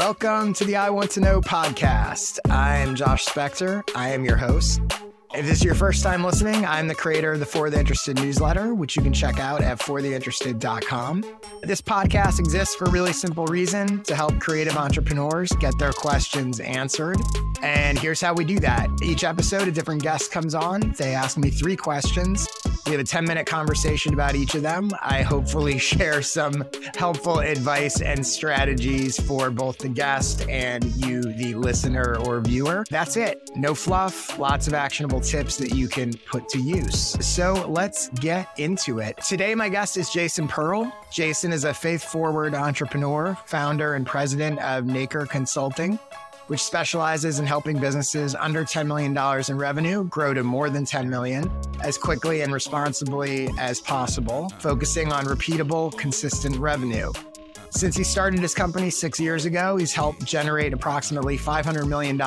Welcome to the I Want to Know podcast. I'm Josh Spector. I am your host. If this is your first time listening, I'm the creator of the For the Interested newsletter, which you can check out at fortheinterested.com. This podcast exists for a really simple reason to help creative entrepreneurs get their questions answered. And here's how we do that. Each episode, a different guest comes on. They ask me three questions. We have a 10 minute conversation about each of them. I hopefully share some helpful advice and strategies for both the guest and you, the listener or viewer. That's it. No fluff, lots of actionable tips that you can put to use. So let's get into it. Today, my guest is Jason Pearl. Jason is a faith forward entrepreneur, founder, and president of Nacre Consulting which specializes in helping businesses under $10 million in revenue grow to more than 10 million as quickly and responsibly as possible, focusing on repeatable, consistent revenue. Since he started his company six years ago, he's helped generate approximately $500 million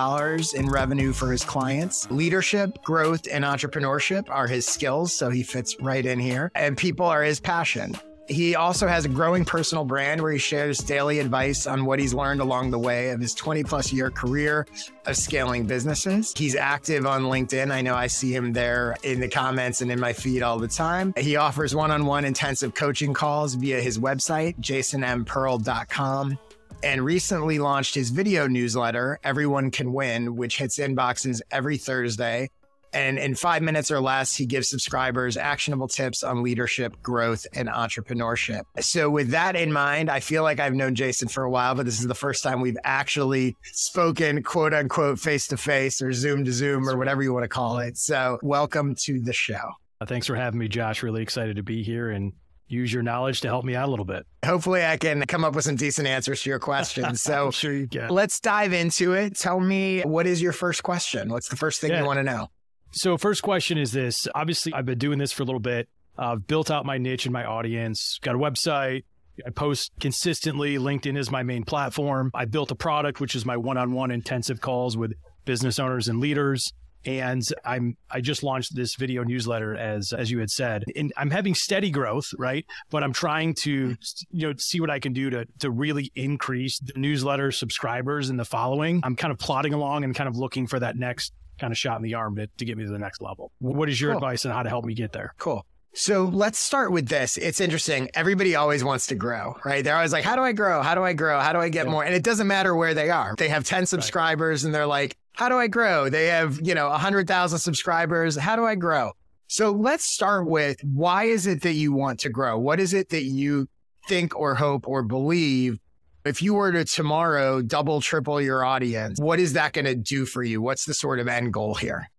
in revenue for his clients. Leadership, growth, and entrepreneurship are his skills, so he fits right in here. And people are his passion. He also has a growing personal brand where he shares daily advice on what he's learned along the way of his 20 plus year career of scaling businesses. He's active on LinkedIn. I know I see him there in the comments and in my feed all the time. He offers one on one intensive coaching calls via his website, jasonmpearl.com and recently launched his video newsletter, Everyone Can Win, which hits inboxes every Thursday and in five minutes or less, he gives subscribers actionable tips on leadership, growth, and entrepreneurship. So, with that in mind, I feel like I've known Jason for a while, but this is the first time we've actually spoken, quote unquote, face to face or Zoom to Zoom or whatever you want to call it. So, welcome to the show. Uh, thanks for having me, Josh. Really excited to be here and use your knowledge to help me out a little bit. Hopefully, I can come up with some decent answers to your questions. So, sure you can. Let's dive into it. Tell me, what is your first question? What's the first thing yeah. you want to know? So, first question is this. Obviously, I've been doing this for a little bit. I've built out my niche and my audience, got a website. I post consistently. LinkedIn is my main platform. I built a product, which is my one on one intensive calls with business owners and leaders. And I'm I just launched this video newsletter as as you had said. And I'm having steady growth, right? But I'm trying to you know see what I can do to to really increase the newsletter subscribers and the following. I'm kind of plodding along and kind of looking for that next kind of shot in the arm to, to get me to the next level. What is your cool. advice on how to help me get there? Cool. So let's start with this. It's interesting. Everybody always wants to grow, right? They're always like, how do I grow? How do I grow? How do I get yeah. more? And it doesn't matter where they are. They have 10 subscribers right. and they're like, how do I grow? They have, you know, 100,000 subscribers. How do I grow? So let's start with why is it that you want to grow? What is it that you think or hope or believe if you were to tomorrow double, triple your audience, what is that going to do for you? What's the sort of end goal here?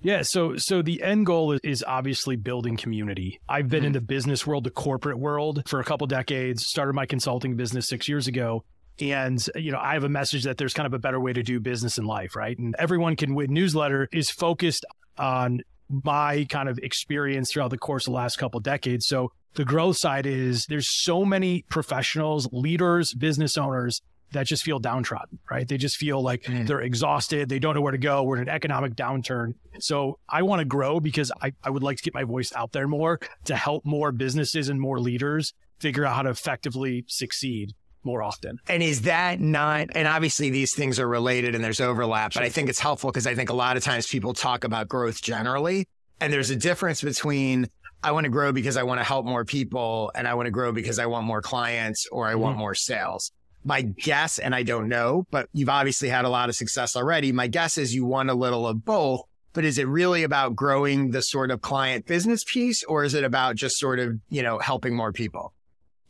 Yeah, so so the end goal is, is obviously building community. I've been mm-hmm. in the business world, the corporate world for a couple decades. Started my consulting business 6 years ago. And, you know, I have a message that there's kind of a better way to do business in life, right? And everyone can win newsletter is focused on my kind of experience throughout the course of the last couple decades. So the growth side is there's so many professionals, leaders, business owners that just feel downtrodden, right? They just feel like mm. they're exhausted. They don't know where to go. We're in an economic downturn. So I want to grow because I, I would like to get my voice out there more to help more businesses and more leaders figure out how to effectively succeed more often. And is that not, and obviously these things are related and there's overlap, sure. but I think it's helpful because I think a lot of times people talk about growth generally. And there's a difference between I want to grow because I want to help more people and I want to grow because I want more clients or I mm-hmm. want more sales. My guess, and I don't know, but you've obviously had a lot of success already. My guess is you want a little of both, but is it really about growing the sort of client business piece or is it about just sort of, you know, helping more people?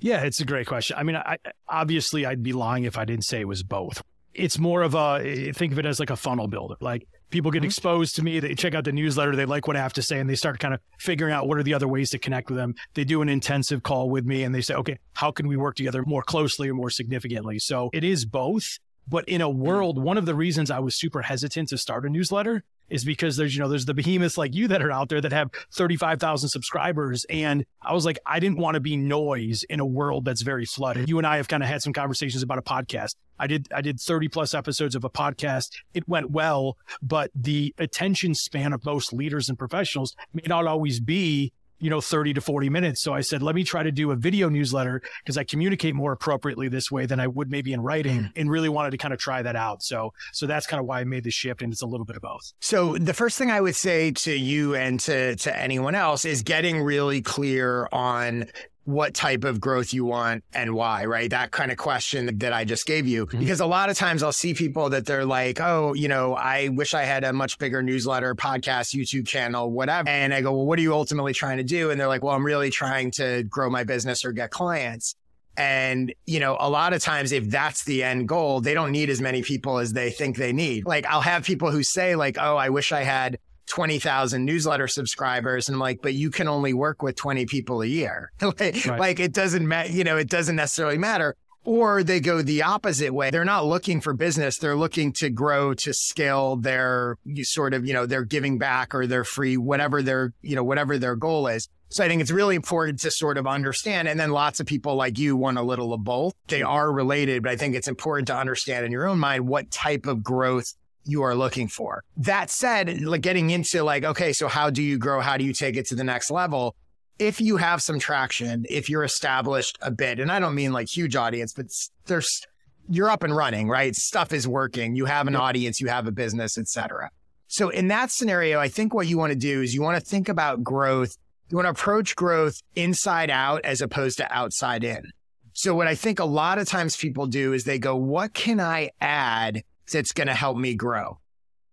Yeah, it's a great question. I mean, I, obviously I'd be lying if I didn't say it was both. It's more of a, think of it as like a funnel builder. Like people get mm-hmm. exposed to me they check out the newsletter they like what i have to say and they start kind of figuring out what are the other ways to connect with them. They do an intensive call with me and they say okay how can we work together more closely or more significantly? So it is both but in a world one of the reasons i was super hesitant to start a newsletter is because there's you know there's the behemoths like you that are out there that have 35,000 subscribers and I was like I didn't want to be noise in a world that's very flooded. You and I have kind of had some conversations about a podcast. I did I did 30 plus episodes of a podcast. It went well, but the attention span of most leaders and professionals may not always be you know, 30 to 40 minutes. So I said, let me try to do a video newsletter because I communicate more appropriately this way than I would maybe in writing mm. and really wanted to kind of try that out. So, so that's kind of why I made the shift and it's a little bit of both. So the first thing I would say to you and to, to anyone else is getting really clear on what type of growth you want and why, right? That kind of question that I just gave you. Mm-hmm. Because a lot of times I'll see people that they're like, oh, you know, I wish I had a much bigger newsletter, podcast, YouTube channel, whatever. And I go, well, what are you ultimately trying to do? And they're like, well, I'm really trying to grow my business or get clients. And, you know, a lot of times, if that's the end goal, they don't need as many people as they think they need. Like, I'll have people who say, like, oh, I wish I had 20,000 newsletter subscribers. And I'm like, but you can only work with 20 people a year. like, right. like, it doesn't matter, you know, it doesn't necessarily matter. Or they go the opposite way. They're not looking for business. They're looking to grow, to scale their sort of, you know, their giving back or their free, whatever their, you know, whatever their goal is. So I think it's really important to sort of understand. And then lots of people like you want a little of both. They are related, but I think it's important to understand in your own mind what type of growth you are looking for. That said, like getting into like, okay, so how do you grow? How do you take it to the next level? If you have some traction, if you're established a bit, and I don't mean like huge audience, but there's you're up and running, right? Stuff is working. You have an audience, you have a business, etc. So in that scenario, I think what you want to do is you want to think about growth. You want to approach growth inside out as opposed to outside in. So what I think a lot of times people do is they go, what can I add that's going to help me grow?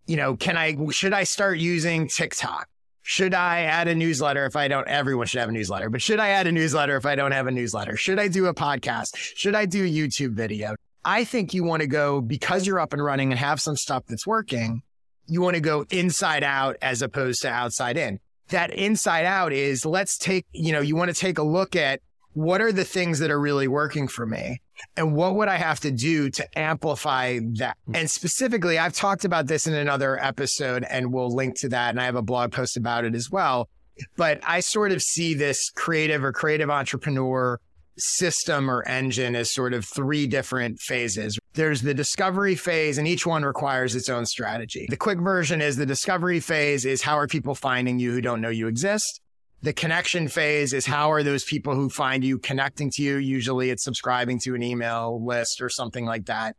You know, can I, should I start using TikTok? Should I add a newsletter if I don't? Everyone should have a newsletter, but should I add a newsletter if I don't have a newsletter? Should I do a podcast? Should I do a YouTube video? I think you want to go because you're up and running and have some stuff that's working. You want to go inside out as opposed to outside in. That inside out is let's take, you know, you want to take a look at what are the things that are really working for me? And what would I have to do to amplify that? Mm. And specifically, I've talked about this in another episode and we'll link to that. And I have a blog post about it as well. But I sort of see this creative or creative entrepreneur system or engine as sort of three different phases. There's the discovery phase, and each one requires its own strategy. The quick version is the discovery phase is how are people finding you who don't know you exist? The connection phase is how are those people who find you connecting to you? Usually it's subscribing to an email list or something like that.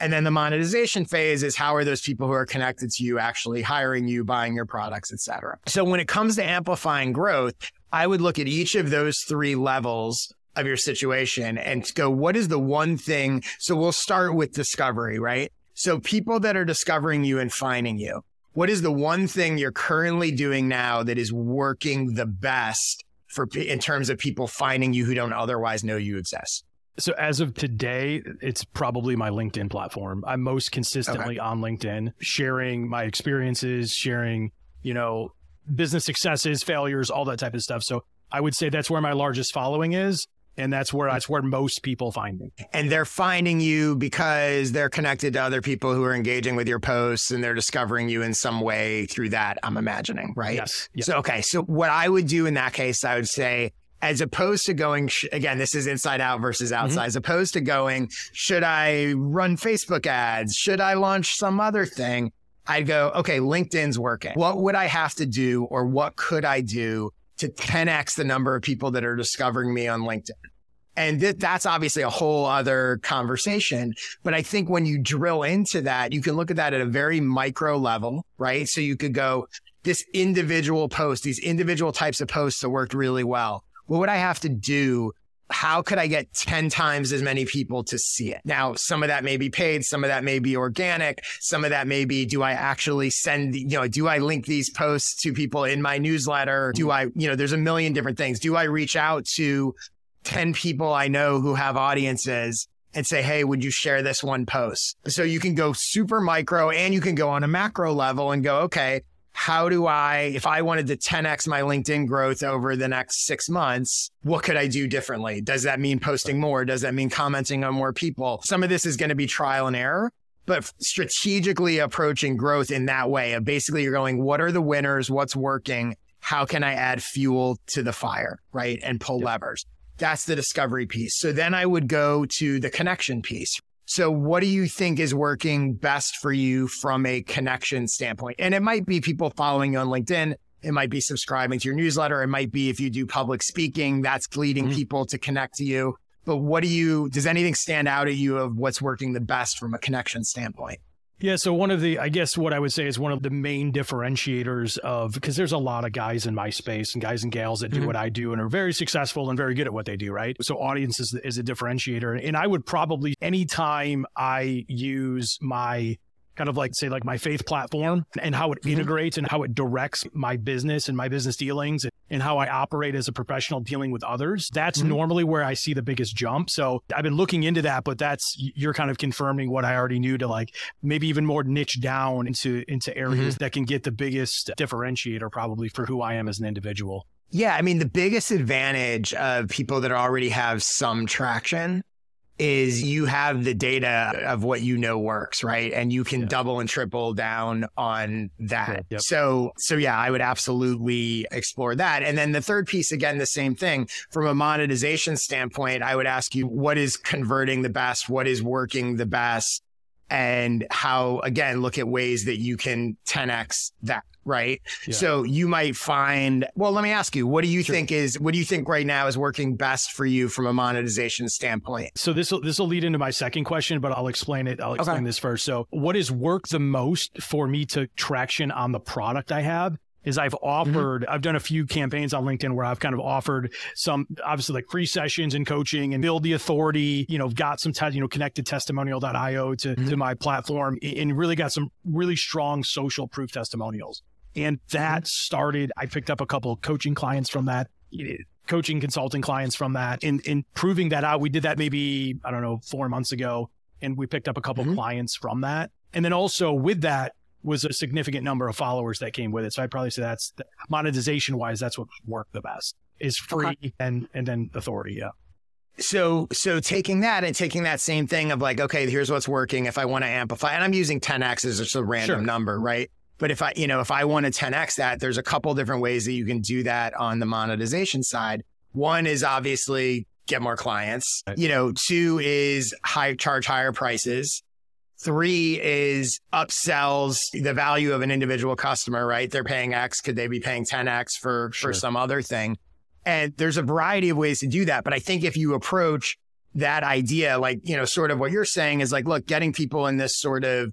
And then the monetization phase is how are those people who are connected to you actually hiring you, buying your products, et cetera. So when it comes to amplifying growth, I would look at each of those three levels of your situation and go, what is the one thing? So we'll start with discovery, right? So people that are discovering you and finding you, what is the one thing you're currently doing now that is working the best for in terms of people finding you who don't otherwise know you exist? So as of today, it's probably my LinkedIn platform. I'm most consistently okay. on LinkedIn, sharing my experiences, sharing, you know, business successes, failures, all that type of stuff. So I would say that's where my largest following is and that's where that's where most people find me. And they're finding you because they're connected to other people who are engaging with your posts and they're discovering you in some way through that. I'm imagining, right? Yes. yes. So okay, so what I would do in that case, I would say. As opposed to going, sh- again, this is inside out versus mm-hmm. outside. Mm-hmm. As opposed to going, should I run Facebook ads? Should I launch some other thing? I'd go, okay, LinkedIn's working. What would I have to do or what could I do to 10x the number of people that are discovering me on LinkedIn. And th- that's obviously a whole other conversation. But I think when you drill into that, you can look at that at a very micro level, right? So you could go, this individual post, these individual types of posts that worked really well. What would I have to do how could I get 10 times as many people to see it? Now, some of that may be paid, some of that may be organic, some of that may be do I actually send, you know, do I link these posts to people in my newsletter? Do I, you know, there's a million different things. Do I reach out to 10 people I know who have audiences and say, Hey, would you share this one post? So you can go super micro and you can go on a macro level and go, okay, how do I, if I wanted to 10x my LinkedIn growth over the next six months, what could I do differently? Does that mean posting more? Does that mean commenting on more people? Some of this is going to be trial and error, but strategically approaching growth in that way of basically you're going, what are the winners? What's working? How can I add fuel to the fire? Right. And pull yep. levers. That's the discovery piece. So then I would go to the connection piece. So, what do you think is working best for you from a connection standpoint? And it might be people following you on LinkedIn. It might be subscribing to your newsletter. It might be if you do public speaking, that's leading mm-hmm. people to connect to you. But what do you, does anything stand out at you of what's working the best from a connection standpoint? Yeah. So one of the, I guess what I would say is one of the main differentiators of, because there's a lot of guys in my space and guys and gals that do mm-hmm. what I do and are very successful and very good at what they do, right? So audience is, is a differentiator. And I would probably, anytime I use my kind of like say like my faith platform and how it mm-hmm. integrates and how it directs my business and my business dealings and how I operate as a professional dealing with others. That's mm-hmm. normally where I see the biggest jump. So I've been looking into that, but that's you're kind of confirming what I already knew to like maybe even more niche down into into areas mm-hmm. that can get the biggest differentiator probably for who I am as an individual. Yeah, I mean the biggest advantage of people that already have some traction is you have the data of what you know works, right? And you can yeah. double and triple down on that. Yep. So, so yeah, I would absolutely explore that. And then the third piece, again, the same thing from a monetization standpoint, I would ask you, what is converting the best? What is working the best? And how, again, look at ways that you can 10x that right? Yeah. So you might find, well, let me ask you, what do you sure. think is, what do you think right now is working best for you from a monetization standpoint? So this will, this will lead into my second question, but I'll explain it. I'll explain okay. this first. So what has worked the most for me to traction on the product I have? is I've mm-hmm. offered, mm-hmm. I've done a few campaigns on LinkedIn where I've kind of offered some, obviously like free sessions and coaching and build the authority, you know, got some, te- you know, connected testimonial.io to, mm-hmm. to my platform and really got some really strong social proof testimonials. And that started, I picked up a couple of coaching clients from that, coaching consulting clients from that. In, in proving that out, we did that maybe, I don't know, four months ago. And we picked up a couple mm-hmm. clients from that. And then also with that was a significant number of followers that came with it. So I'd probably say that's monetization wise, that's what worked the best is free okay. and, and then authority. Yeah. So, so taking that and taking that same thing of like, okay, here's what's working. If I want to amplify, and I'm using 10x as just a random sure. number, right? But if I, you know, if I want to 10x that, there's a couple different ways that you can do that on the monetization side. One is obviously get more clients. You know, two is high charge higher prices. Three is upsells the value of an individual customer, right? They're paying X. Could they be paying 10X for, sure. for some other thing? And there's a variety of ways to do that. But I think if you approach that idea, like, you know, sort of what you're saying is like, look, getting people in this sort of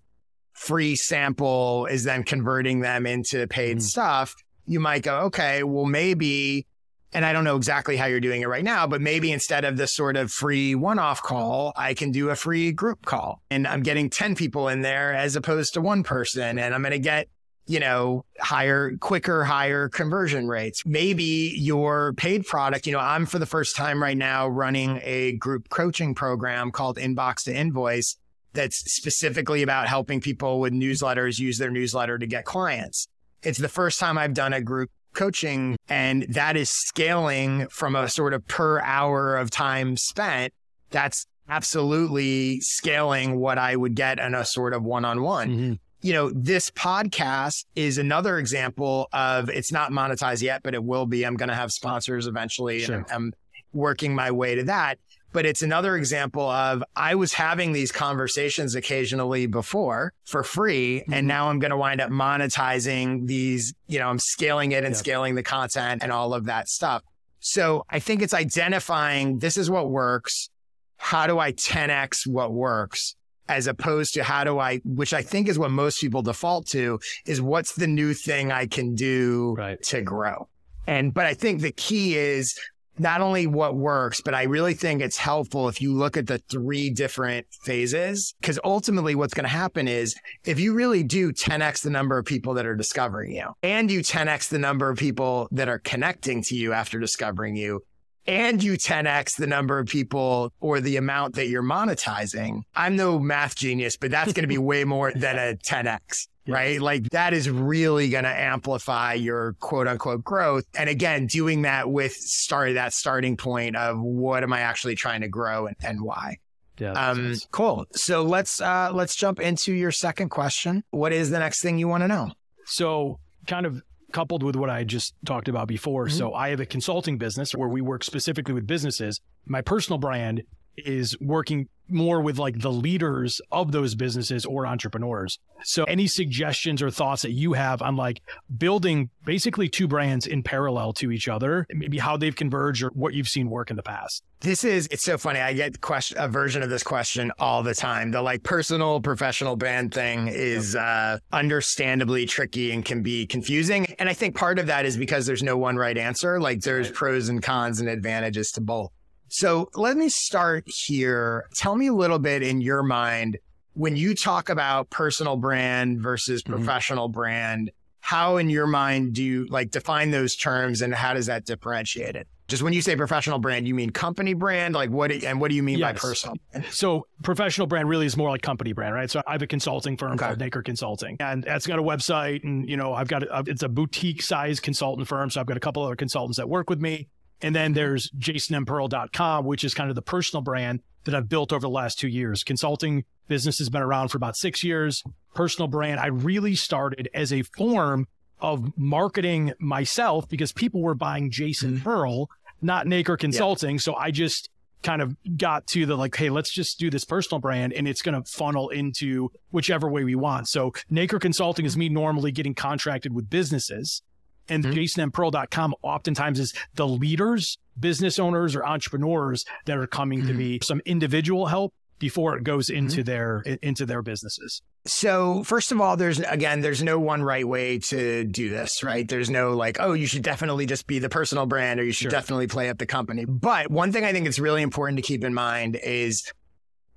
free sample is then converting them into paid mm. stuff, you might go, okay, well, maybe, and I don't know exactly how you're doing it right now, but maybe instead of this sort of free one off call, I can do a free group call and I'm getting 10 people in there as opposed to one person. And I'm going to get, you know, higher, quicker, higher conversion rates. Maybe your paid product, you know, I'm for the first time right now running a group coaching program called Inbox to Invoice that's specifically about helping people with newsletters use their newsletter to get clients. It's the first time I've done a group coaching and that is scaling from a sort of per hour of time spent. That's absolutely scaling what I would get in a sort of one on one. You know, this podcast is another example of it's not monetized yet, but it will be. I'm going to have sponsors eventually sure. and I'm working my way to that but it's another example of I was having these conversations occasionally before for free. Mm-hmm. And now I'm going to wind up monetizing these, you know, I'm scaling it and yep. scaling the content and all of that stuff. So I think it's identifying this is what works. How do I 10x what works? As opposed to how do I, which I think is what most people default to, is what's the new thing I can do right. to grow? And, but I think the key is not only what works, but I really think it's helpful if you look at the three different phases. Because ultimately, what's going to happen is if you really do 10x the number of people that are discovering you, and you 10x the number of people that are connecting to you after discovering you, and you 10x the number of people or the amount that you're monetizing. I'm no math genius, but that's going to be way more than a 10x right? Like that is really going to amplify your quote unquote growth. And again, doing that with start that starting point of what am I actually trying to grow and, and why. Yeah. Um, nice. cool. So let's, uh, let's jump into your second question. What is the next thing you want to know? So kind of coupled with what I just talked about before. Mm-hmm. So I have a consulting business where we work specifically with businesses. My personal brand is working more with like the leaders of those businesses or entrepreneurs. So any suggestions or thoughts that you have on like building basically two brands in parallel to each other, maybe how they've converged or what you've seen work in the past? This is, it's so funny. I get question, a version of this question all the time. The like personal professional brand thing is uh, understandably tricky and can be confusing. And I think part of that is because there's no one right answer. Like there's pros and cons and advantages to both. So let me start here. Tell me a little bit in your mind when you talk about personal brand versus Mhm. professional brand, how in your mind do you like define those terms and how does that differentiate it? Just when you say professional brand, you mean company brand? Like what, and what do you mean by Yes. personal? So professional brand really is more like company brand, right? So I have a consulting firm Okay. called Nacre Consulting, and it's got a website, and you know I've got a, it's a boutique size consultant firm, so I've got a couple other consultants that work with me, and then there's JasonMPearl.com, which is kind of the personal brand that I've built over the last two years. Consulting business has been around for about six years. Personal brand, I really started as a form of marketing myself because people were buying Jason mm-hmm. Pearl, not Nacre Consulting. So I just kind of got to the like, hey, let's just do this personal brand and it's going to funnel into whichever way we want. So Nacre Consulting is me normally getting contracted with businesses. And Mhm. jasonmpearl.com oftentimes is the leaders, business owners, or entrepreneurs that are coming to Mhm. me some individual help before it goes into their into their businesses. So first of all, there's again, there's no one right way to do this, right? There's no like, oh, you should definitely just be the personal brand or you should Sure. definitely play up the company. But one thing I think it's really important to keep in mind is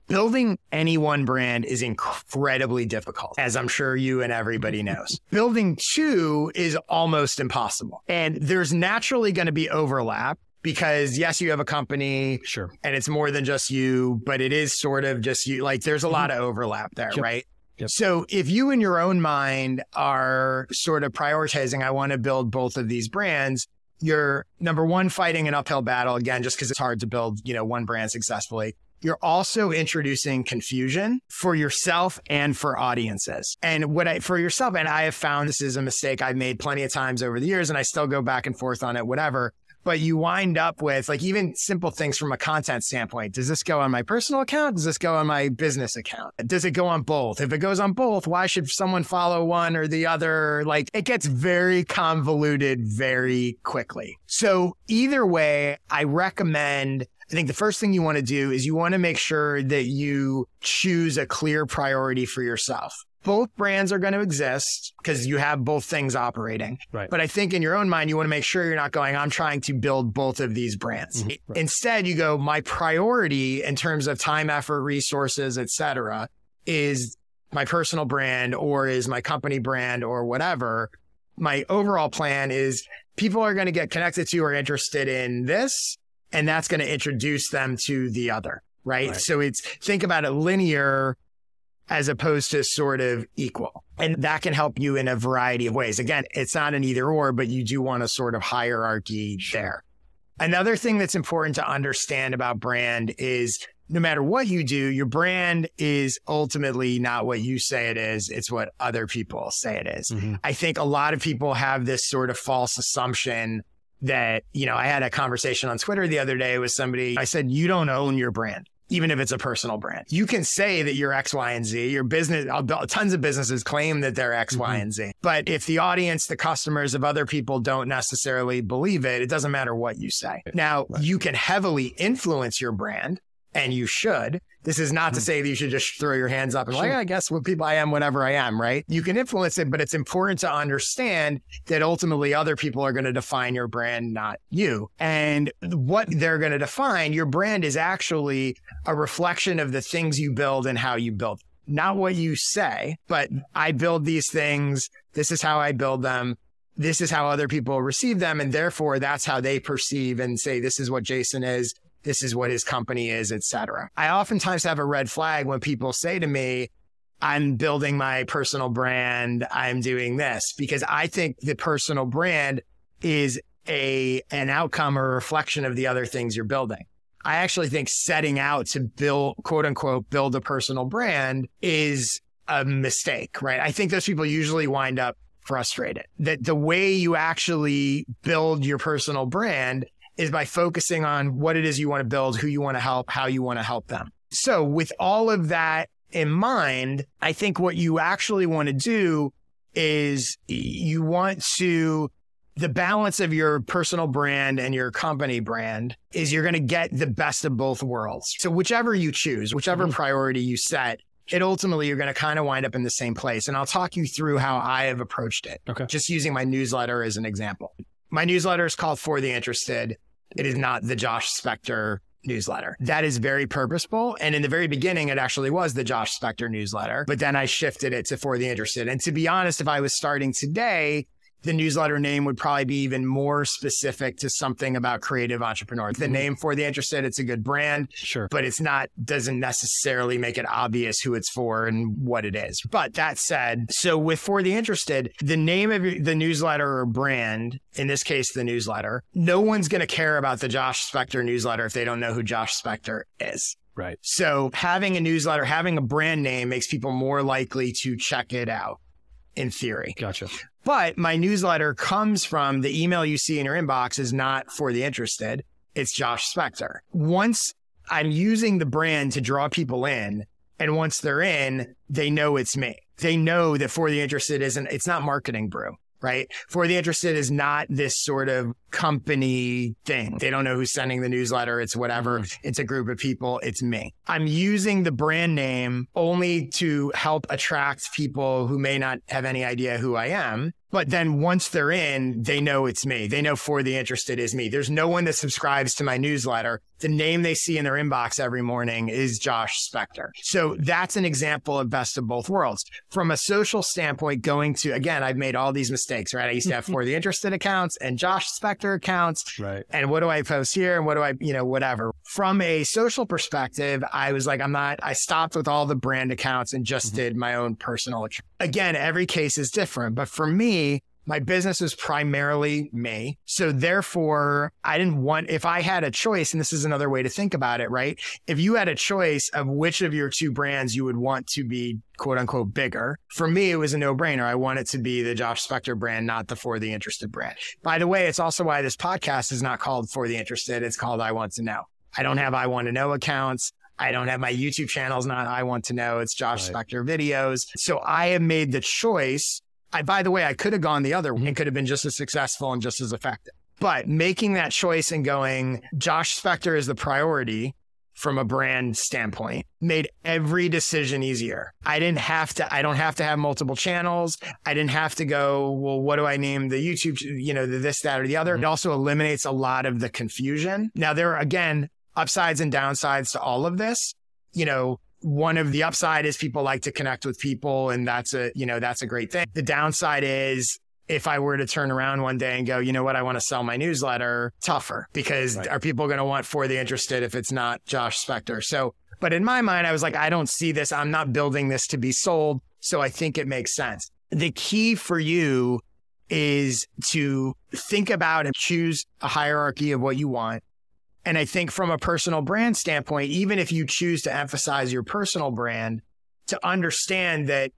building any one brand is incredibly difficult, as I'm sure you and everybody knows. building two is almost impossible. And there's naturally going to be overlap because yes, you have a company, Sure. and it's more than just you, but it is sort of just you. Like there's a mm-hmm. lot of overlap there, Yep. right? Yep. So if you in your own mind are sort of prioritizing, I want to build both of these brands, you're number one, fighting an uphill battle again, just because it's hard to build, you know, one brand successfully. You're also introducing confusion for yourself and for audiences. And what I, for yourself, and I have found this is a mistake I've made plenty of times over the years, and I still go back and forth on it, whatever but you wind up with like even simple things from a content standpoint. Does this go on my personal account? Does this go on my business account? Does it go on both? If it goes on both, why should someone follow one or the other? Like it gets very convoluted very quickly. So either way, I recommend I think the first thing you want to do is you want to make sure that you choose a clear priority for yourself. Both brands are going to exist because you have both things operating. Right. But I think in your own mind, you want to make sure you're not going, I'm trying to build both of these brands. Mhm, right. Instead, you go, my priority in terms of time, effort, resources, et cetera, is my personal brand or is my company brand or whatever. My overall plan is people are going to get connected to or interested in this, and that's going to introduce them to the other. Right? Right. So it's think about it linear as opposed to sort of equal. And that can help you in a variety of ways. Again, it's not an either or, but you do want a sort of hierarchy there. Another thing that's important to understand about brand is no matter what you do, your brand is ultimately not what you say it is. It's what other people say it is. Mhm. I think a lot of people have this sort of false assumption that, you know, I had a conversation on Twitter the other day with somebody. I said, you don't own your brand, even if it's a personal brand. You can say that you're X, Y, and Z. Your business, uh, tons of businesses claim that they're X, Y, Mhm. and Z. But if the audience, the customers of other people don't necessarily believe it, it doesn't matter what you say. Now, Right. you can heavily influence your brand and you should. This is not to Mhm. say that you should just throw your hands up and like, Sure. I guess what people I am, whatever I am, right? You can influence it, but it's important to understand that ultimately other people are going to define your brand, not you. And what they're going to define, your brand is actually a reflection of the things you build and how you build. Not what you say, but I build these things. This is how I build them. This is how other people receive them. And therefore, that's how they perceive and say, this is what Jason is this is what his company is, etc. I oftentimes have a red flag when people say to me, I'm building my personal brand, I'm doing this because I think the personal brand is a an outcome or reflection of the other things you're building. I actually think setting out to build quote unquote build a personal brand is a mistake, right? I think those people usually wind up frustrated that the way you actually build your personal brand is by focusing on what it is you want to build, who you want to help, how you want to help them. So with all of that in mind, I think what you actually want to do is you want to the balance of your personal brand and your company brand is you're going to get the best of both worlds. So whichever you choose, whichever mm-hmm. priority you set, it ultimately you're going to kind of wind up in the same place. And I'll talk you through how I have approached it. Okay. Just using my newsletter as an example. My newsletter is called For the Interested. It is not the Josh Spector newsletter. That is very purposeful. And in the very beginning, it actually was the Josh Spector newsletter, but then I shifted it to For the Interested. And to be honest, if I was starting today, the newsletter name would probably be even more specific to something about creative entrepreneurs. The mm-hmm. name for the interested, it's a good brand. Sure. But it's not, doesn't necessarily make it obvious who it's for and what it is. But that said, so with For the Interested, the name of the newsletter or brand, in this case, the newsletter, no one's going to care about the Josh Spector newsletter if they don't know who Josh Spector is. Right. So having a newsletter, having a brand name makes people more likely to check it out in theory. Gotcha. But my newsletter comes from the email you see in your inbox is not for the interested. It's Josh Spector. Once I'm using the brand to draw people in, and once they're in, they know it's me. They know that for the interested isn't, it's not marketing brew right? For the interested is not this sort of company thing. They don't know who's sending the newsletter. It's whatever. Mm-hmm. It's a group of people. It's me. I'm using the brand name only to help attract people who may not have any idea who I am. But then once they're in, they know it's me. They know for the interested is me. There's no one that subscribes to my newsletter. The name they see in their inbox every morning is Josh Spector. So that's an example of best of both worlds. From a social standpoint, going to, again, I've made all these mistakes, right? I used to have for the interested accounts and Josh Spector accounts. Right. And what do I post here? And what do I, you know, whatever. From a social perspective, I was like, I'm not, I stopped with all the brand accounts and just mm-hmm. did my own personal account. Again, every case is different. But for me, my business is primarily me. So therefore, I didn't want, if I had a choice, and this is another way to think about it, right? If you had a choice of which of your two brands you would want to be quote unquote bigger, for me, it was a no brainer. I want it to be the Josh Spector brand, not the For the Interested brand. By the way, it's also why this podcast is not called For the Interested. It's called I Want to Know. I don't have I Want to Know accounts. I don't have my YouTube channels, not I Want to Know. It's Josh right. Spector videos. So I have made the choice I, by the way, I could have gone the other way and could have been just as successful and just as effective. But making that choice and going, Josh Spector is the priority from a brand standpoint made every decision easier. I didn't have to, I don't have to have multiple channels. I didn't have to go, well, what do I name the YouTube, you know, the this, that, or the other. Mm-hmm. It also eliminates a lot of the confusion. Now, there are, again, upsides and downsides to all of this. You know, one of the upside is people like to connect with people and that's a you know that's a great thing the downside is if I were to turn around one day and go, you know what, I want to sell my newsletter, tougher because right. are people going to want for the interested if it's not Josh Spector? So, but in my mind, I was like, I don't see this. I'm not building this to be sold. So I think it makes sense. The key for you is to think about and choose a hierarchy of what you want and I think from a personal brand standpoint, even if you choose to emphasize your personal brand, to understand that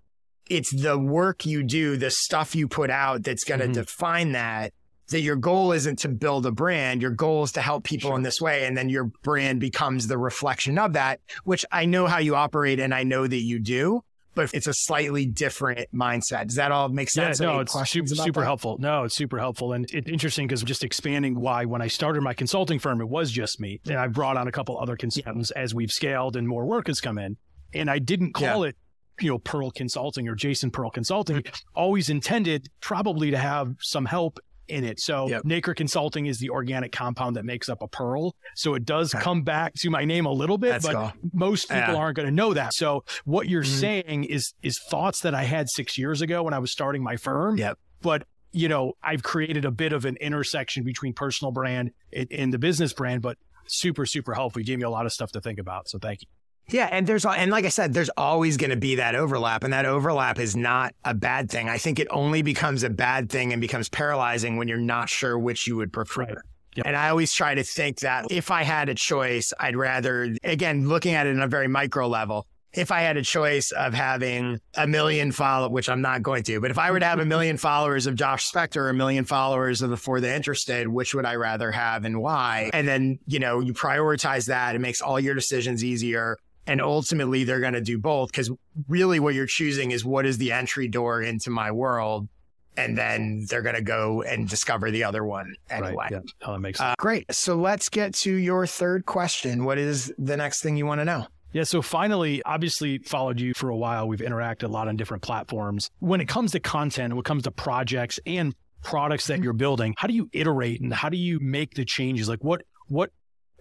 it's the work you do, the stuff you put out that's going to mm-hmm. define that. That your goal isn't to build a brand. Your goal is to help people sure. in this way. And then your brand becomes the reflection of that, which I know how you operate and I know that you do but it's a slightly different mindset. Does that all make sense? Yeah, no, it's super, super helpful. No, it's super helpful. And it's interesting because just expanding why when I started my consulting firm, it was just me. And I brought on a couple other consultants as we've scaled and more work has come in. And I didn't call yeah. it you know, Pearl Consulting or Jason Pearl Consulting, mm-hmm. always intended probably to have some help in it. So yep. Nacre Consulting is the organic compound that makes up a pearl. So it does come back to my name a little bit, That's but cool. most people yeah. aren't going to know that. So what you're mm-hmm. saying is is thoughts that I had six years ago when I was starting my firm. Yep. But you know, I've created a bit of an intersection between personal brand and, and the business brand, but super, super helpful. You gave me a lot of stuff to think about. So thank you. Yeah, and there's and like I said, there's always going to be that overlap, and that overlap is not a bad thing. I think it only becomes a bad thing and becomes paralyzing when you're not sure which you would prefer. Right. Yep. And I always try to think that if I had a choice, I'd rather, again, looking at it in a very micro level, if I had a choice of having a million follow, which I'm not going to, but if I were to have a million followers of Josh Spector or a million followers of the For the Interested, which would I rather have and why? And then, you know, you prioritize that. It makes all your decisions easier. And ultimately, they're going to do both because really what you're choosing is what is the entry door into my world. And then they're going to go and discover the other one anyway. Right. Yeah. Oh, that makes sense. Uh, great. So let's get to your third question. What is the next thing you want to know? Yeah. So finally, obviously followed you for a while. We've interacted a lot on different platforms. When it comes to content, when it comes to projects and products that you're building, how do you iterate and how do you make the changes? Like what, what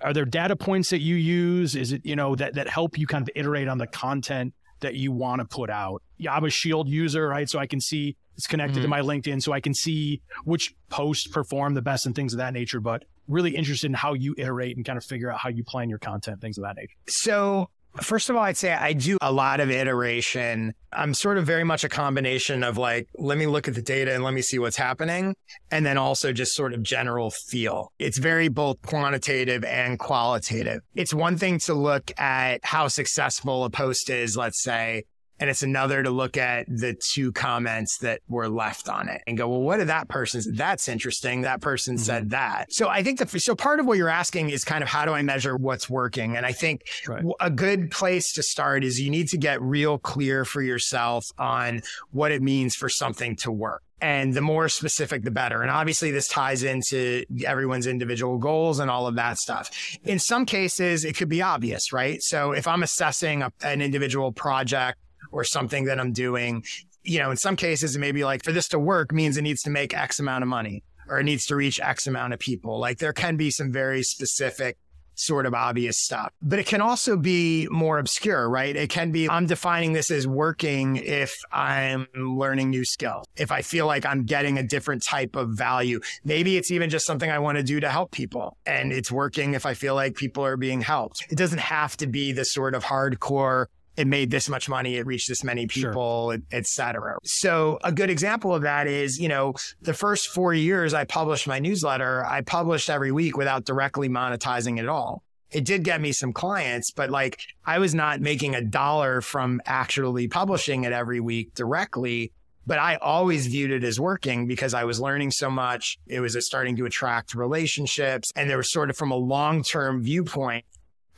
are there data points that you use? Is it, you know, that, that help you kind of iterate on the content that you want to put out? Yeah, I'm a Shield user, right? So I can see it's connected mm-hmm. to my LinkedIn. So I can see which posts perform the best and things of that nature. But really interested in how you iterate and kind of figure out how you plan your content, things of that nature. So First of all, I'd say I do a lot of iteration. I'm sort of very much a combination of like, let me look at the data and let me see what's happening. And then also just sort of general feel. It's very both quantitative and qualitative. It's one thing to look at how successful a post is, let's say, and it's another to look at the two comments that were left on it and go, well, what did that person say? That's interesting. That person mm-hmm. said that. So I think the, so part of what you're asking is kind of how do I measure what's working? And I think right. a good place to start is you need to get real clear for yourself on what it means for something to work. And the more specific, the better. And obviously, this ties into everyone's individual goals and all of that stuff. In some cases, it could be obvious, right? So if I'm assessing a, an individual project, or something that I'm doing. You know, in some cases, it may be like for this to work means it needs to make X amount of money or it needs to reach X amount of people. Like there can be some very specific sort of obvious stuff. But it can also be more obscure, right? It can be I'm defining this as working if I'm learning new skills. If I feel like I'm getting a different type of value. Maybe it's even just something I want to do to help people and it's working if I feel like people are being helped. It doesn't have to be the sort of hardcore it made this much money, it reached this many people, sure. et cetera. So a good example of that is, you know, the first four years I published my newsletter, I published every week without directly monetizing it at all. It did get me some clients, but like I was not making a dollar from actually publishing it every week directly. But I always viewed it as working because I was learning so much. It was uh, starting to attract relationships. And there was sort of from a long term viewpoint,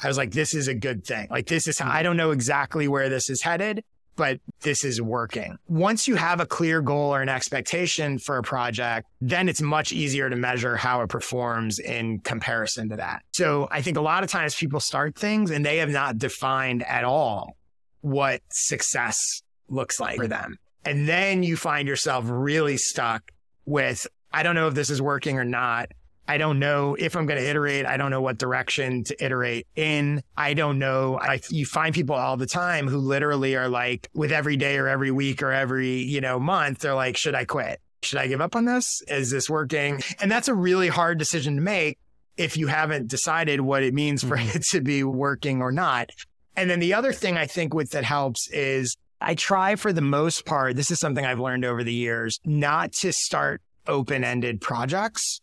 I was like, this is a good thing. Like, this is, I don't know exactly where this is headed, but this is working. Once you have a clear goal or an expectation for a project, then it's much easier to measure how it performs in comparison to that. So I think a lot of times people start things and they have not defined at all what success looks like for them. And then you find yourself really stuck with, I don't know if this is working or not. I don't know if I'm going to iterate. I don't know what direction to iterate in. I don't know. I, you find people all the time who literally are like, with every day or every week or every, you know, month, they're like, should I quit? Should I give up on this? Is this working? And that's a really hard decision to make if you haven't decided what it means for mm-hmm. it to be working or not. And then the other thing I think with that helps is I try for the most part, this is something I've learned over the years, not to start open ended projects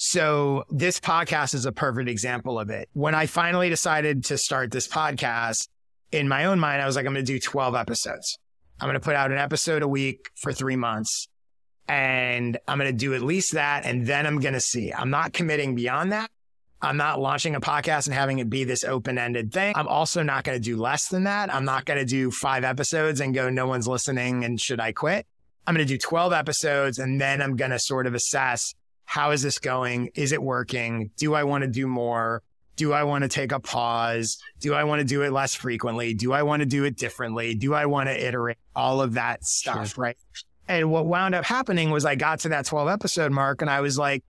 so this podcast is a perfect example of it. When I finally decided to start this podcast, in my own mind, I was like, I'm going to do 12 episodes. I'm going to put out an episode a week for three months. And I'm going to do at least that. And then I'm going to see. I'm not committing beyond that. I'm not launching a podcast and having it be this open ended thing. I'm also not going to do less than that. I'm not going to do five episodes and go, no one's listening and should I quit? I'm going to do 12 episodes and then I'm going to sort of assess how is this going? Is it working? Do I want to do more? Do I want to take a pause? Do I want to do it less frequently? Do I want to do it differently? Do I want to iterate all of that stuff? Sure. Right. And what wound up happening was I got to that 12 episode mark and I was like,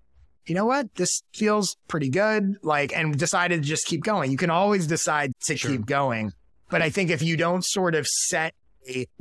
you know what? This feels pretty good. Like, and decided to just keep going. You can always decide to sure. keep going. But I think if you don't sort of set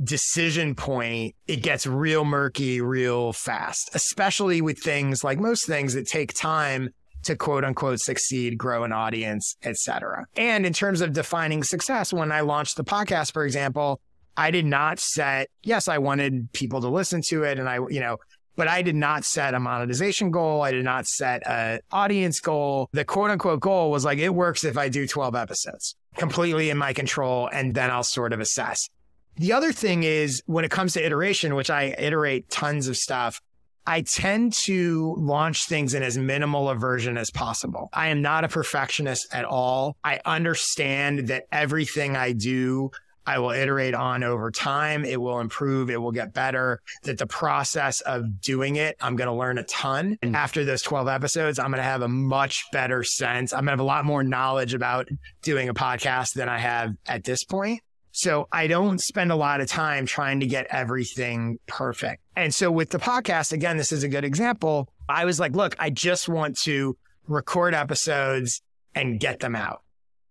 decision point, it gets real murky real fast, especially with things like most things that take time to quote unquote succeed, grow an audience, etc. And in terms of defining success, when I launched the podcast, for example, I did not set, yes, I wanted people to listen to it and I, you know, but I did not set a monetization goal. I did not set an audience goal. The quote unquote goal was like, it works if I do 12 episodes. completely in my control, and then I'll sort of assess. The other thing is when it comes to iteration, which I iterate tons of stuff, I tend to launch things in as minimal a version as possible. I am not a perfectionist at all. I understand that everything I do I will iterate on over time. It will improve. It will get better. That the process of doing it, I'm going to learn a ton. And after those 12 episodes, I'm going to have a much better sense. I'm going to have a lot more knowledge about doing a podcast than I have at this point. So I don't spend a lot of time trying to get everything perfect. And so with the podcast, again, this is a good example. I was like, look, I just want to record episodes and get them out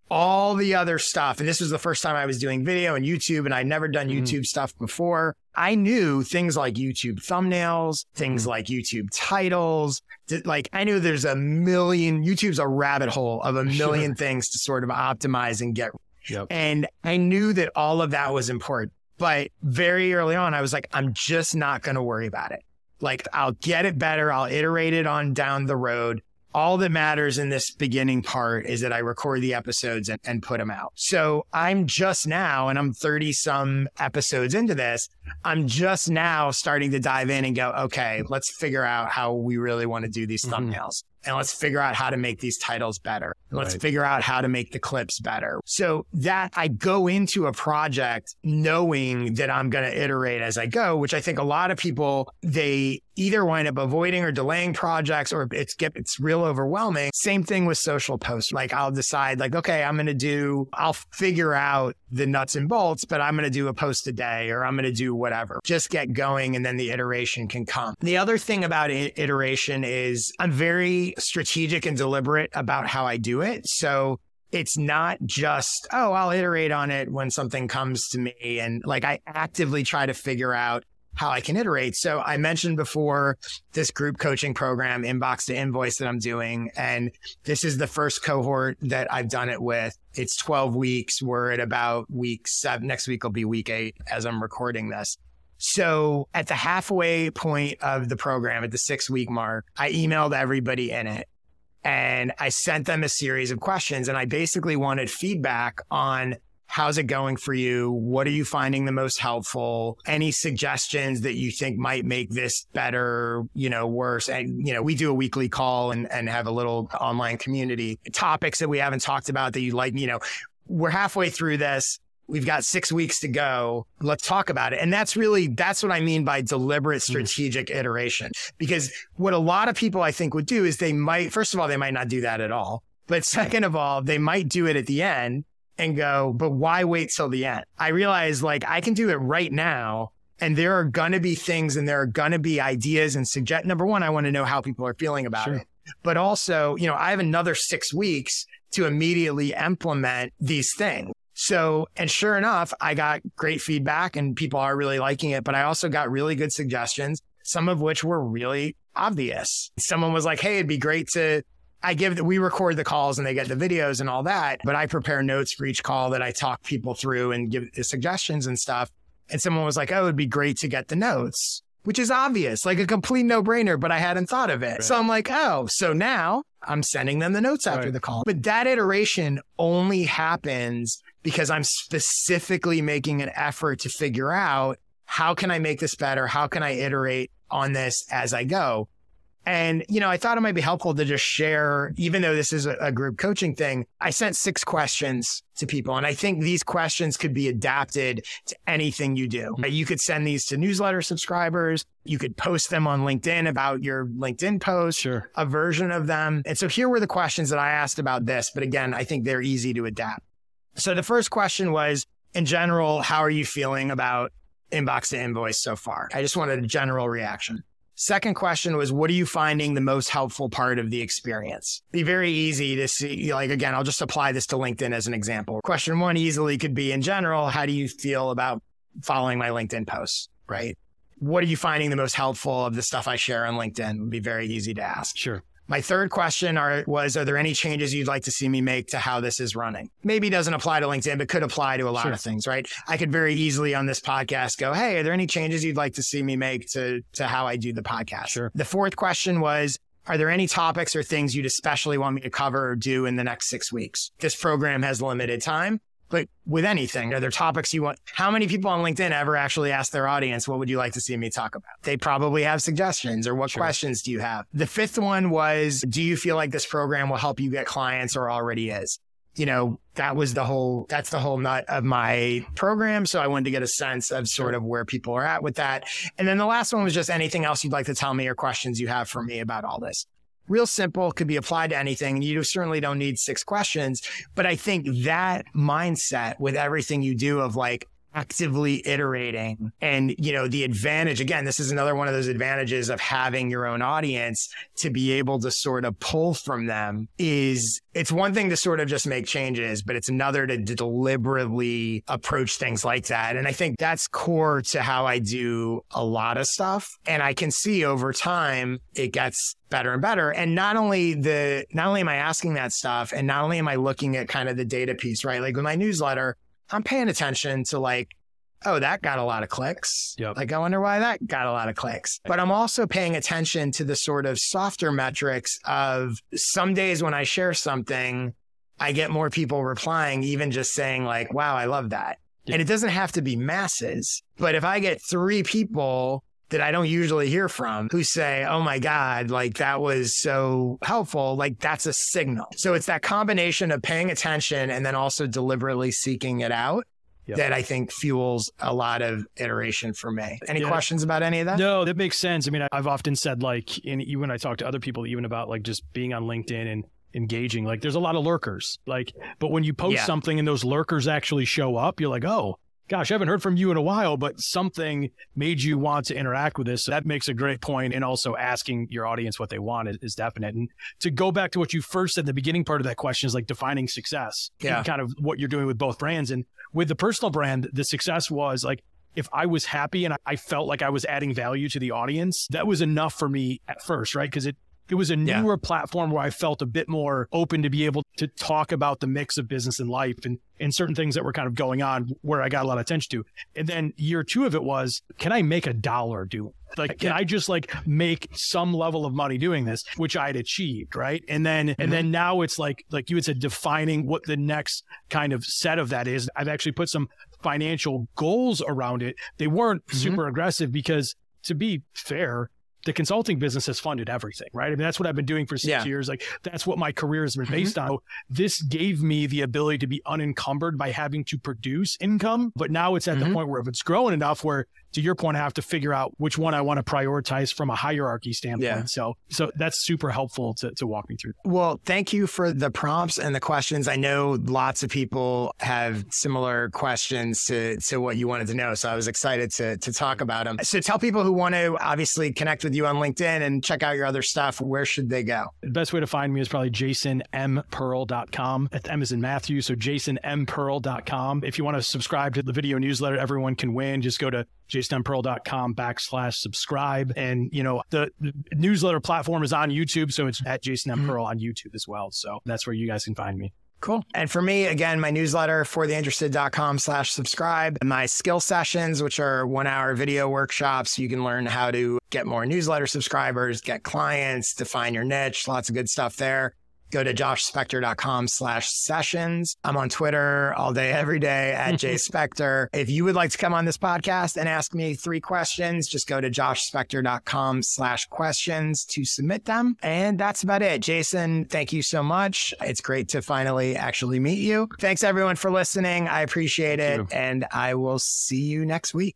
all the other stuff. And this was the first time I was doing video and YouTube, and I'd never done mm-hmm. YouTube stuff before. I knew things like YouTube thumbnails, things mm-hmm. like YouTube titles. Like I knew there's a million, YouTube's a rabbit hole of a million sure. things to sort of optimize and get. Yep. And I knew that all of that was important. But very early on, I was like, I'm just not going to worry about it. Like I'll get it better. I'll iterate it on down the road all that matters in this beginning part is that I record the episodes and, and put them out. So I'm just now, and I'm 30 some episodes into this, I'm just now starting to dive in and go, okay, let's figure out how we really want to do these mm-hmm. thumbnails and let's figure out how to make these titles better. Let's right. figure out how to make the clips better. So that I go into a project knowing that I'm going to iterate as I go, which I think a lot of people, they either wind up avoiding or delaying projects or it's get, it's real overwhelming. Same thing with social posts. Like I'll decide like, okay, I'm going to do, I'll figure out the nuts and bolts, but I'm going to do a post a day or I'm going to do whatever. Just get going and then the iteration can come. The other thing about iteration is I'm very strategic and deliberate about how I do it. So it's not just, oh, I'll iterate on it when something comes to me. And like I actively try to figure out how I can iterate. So I mentioned before this group coaching program, inbox to invoice that I'm doing. And this is the first cohort that I've done it with. It's 12 weeks. We're at about week seven. Next week will be week eight as I'm recording this. So at the halfway point of the program, at the six week mark, I emailed everybody in it and I sent them a series of questions. And I basically wanted feedback on how's it going for you? What are you finding the most helpful? Any suggestions that you think might make this better, you know, worse? And, you know, we do a weekly call and, and have a little online community topics that we haven't talked about that you'd like, you know, we're halfway through this we've got six weeks to go. Let's talk about it. And that's really, that's what I mean by deliberate hmm. strategic mm. iteration. Because what a lot of people I think would do is they might, first of all, they might not do that at all. But second of all, they might do it at the end and go, but why wait till the end? I realize like I can do it right now. And there are going to be things and there are going to be ideas and suggest. Number one, I want to know how people are feeling about sure. it. But also, you know, I have another six weeks to immediately implement these things. So, and sure enough, I got great feedback and people are really liking it, but I also got really good suggestions, some of which were really obvious. Someone was like, Hey, it'd be great to, I give that we record the calls and they get the videos and all that, but I prepare notes for each call that I talk people through and give the suggestions and stuff. And someone was like, Oh, it'd be great to get the notes, which is obvious, like a complete no brainer, but I hadn't thought of it. Right. So I'm like, Oh, so now I'm sending them the notes after right. the call. But that iteration only happens because I'm specifically making an effort to figure out how can I make this better? How can I iterate on this as I go? And, you know, I thought it might be helpful to just share, even though this is a, a, group coaching thing, I sent six questions to people. And I think these questions could be adapted to anything you do. Mm-hmm. You could send these to newsletter subscribers. You could post them on LinkedIn about your LinkedIn post, sure. a version of them. And so here were the questions that I asked about this. But again, I think they're easy to adapt. So the first question was, in general, how are you feeling about inbox to invoice so far? I just wanted a general reaction. Second question was, what are you finding the most helpful part of the experience? Be very easy to see. Like, again, I'll just apply this to LinkedIn as an example. Question one easily could be in general, how do you feel about following my LinkedIn posts? Right. What are you finding the most helpful of the stuff I share on LinkedIn? Would be very easy to ask. Sure. My third question are, was, are there any changes you'd like to see me make to how this is running? Maybe doesn't apply to LinkedIn, but could apply to a lot sure. of things, right? I could very easily on this podcast go, Hey, are there any changes you'd like to see me make to, to how I do the podcast? Sure. The fourth question was, are there any topics or things you'd especially want me to cover or do in the next six weeks? This program has limited time, but with anything, are there topics you want? How many people on LinkedIn ever actually ask their audience, what would you like to see me talk about? They probably have suggestions or what sure. questions do you have? The fifth one was, do you feel like this program will help you get clients or already is? you know, that was the whole, that's the whole nut of my program. So I wanted to get a sense of sort of where people are at with that. And then the last one was just anything else you'd like to tell me or questions you have for me about all this. Real simple, could be applied to anything. And you certainly don't need six questions, but I think that mindset with everything you do of like, actively iterating and you know the advantage again this is another one of those advantages of having your own audience to be able to sort of pull from them is it's one thing to sort of just make changes but it's another to, deliberately approach things like that and i think that's core to how i do a lot of stuff and i can see over time it gets better and better. And not only the, not only am I asking that stuff and not only am I looking at kind of the data piece, right? Like with my newsletter, I'm paying attention to like, oh, that got a lot of clicks. Yep. Like, I wonder why that got a lot of clicks. But I'm also paying attention to the sort of softer metrics of some days when I share something, I get more people replying, even just saying, like, wow, I love that. Yep. And it doesn't have to be masses. But if I get three people that I don't usually hear from who say, Oh my God, like that was so helpful. Like that's a signal. So it's that combination of paying attention and then also deliberately seeking it out. Yep. That I think fuels a lot of iteration for me. Any yeah. questions about any of that? No, that makes sense. I mean, I've often said, like, in, even when I talk to other people, even about like just being on LinkedIn and engaging, like, there's a lot of lurkers. Like, but when you post yeah. something and those lurkers actually show up, you're like, oh, gosh, I haven't heard from you in a while, but something made you want to interact with this. So that makes a great point. And also asking your audience what they want is, is, definite. And to go back to what you first said, the beginning part of that question is like defining success. Yeah. kind of what you're doing with both brands. And with the personal brand, the success was like, if I was happy and I felt like I was adding value to the audience, that was enough for me at first, right? Because it it was a newer yeah. platform where I felt a bit more open to be able to talk about the mix of business and life and, and certain things that were kind of going on where I got a lot of attention to. And then year two of it was, can I make a dollar doing like can I just like make some level of money doing this, which I'd achieved, right? And then mm-hmm. and then now it's like like you had said, defining what the next kind of set of that is. I've actually put some financial goals around it. They weren't mm-hmm. super aggressive because to be fair, the consulting business has funded everything, right? I mean, that's what I've been doing for six yeah. years. Like that's what my career has been mm-hmm. based mm-hmm. on. This gave me the ability to be unencumbered by having to produce income. But now it's at mm-hmm. the point where if it's growing enough where to your point, I have to figure out which one I want to prioritize from a hierarchy standpoint. Yeah. So, so that's super helpful to, to walk me through. Well, thank you for the prompts and the questions. I know lots of people have similar questions to, to what you wanted to know. So I was excited to, to talk about them. So tell people who want to obviously connect with you on LinkedIn and check out your other stuff. Where should they go? The best way to find me is probably jasonmpearl.com. M is in Matthew. So jasonmpearl.com. If you want to subscribe to the video newsletter, everyone can win. Just go to jasonmpearl.com backslash subscribe. And, you know, the, the, newsletter platform is on YouTube. So it's at Jason M. Mm-hmm. Pearl on YouTube as well. So that's where you guys can find me. Cool. And for me, again, my newsletter fortheinterested.com slash subscribe, my skill sessions, which are one hour video workshops. You can learn how to get more newsletter subscribers, get clients, define your niche, lots of good stuff there go to joshspector.com slash sessions. I'm on Twitter all day, every day at jspector. If you would like to come on this podcast and ask me three questions, just go to joshspector.com slash questions to submit them. And that's about it. Jason, thank you so much. It's great to finally actually meet you. Thanks everyone for listening. I appreciate it. And I will see you next week.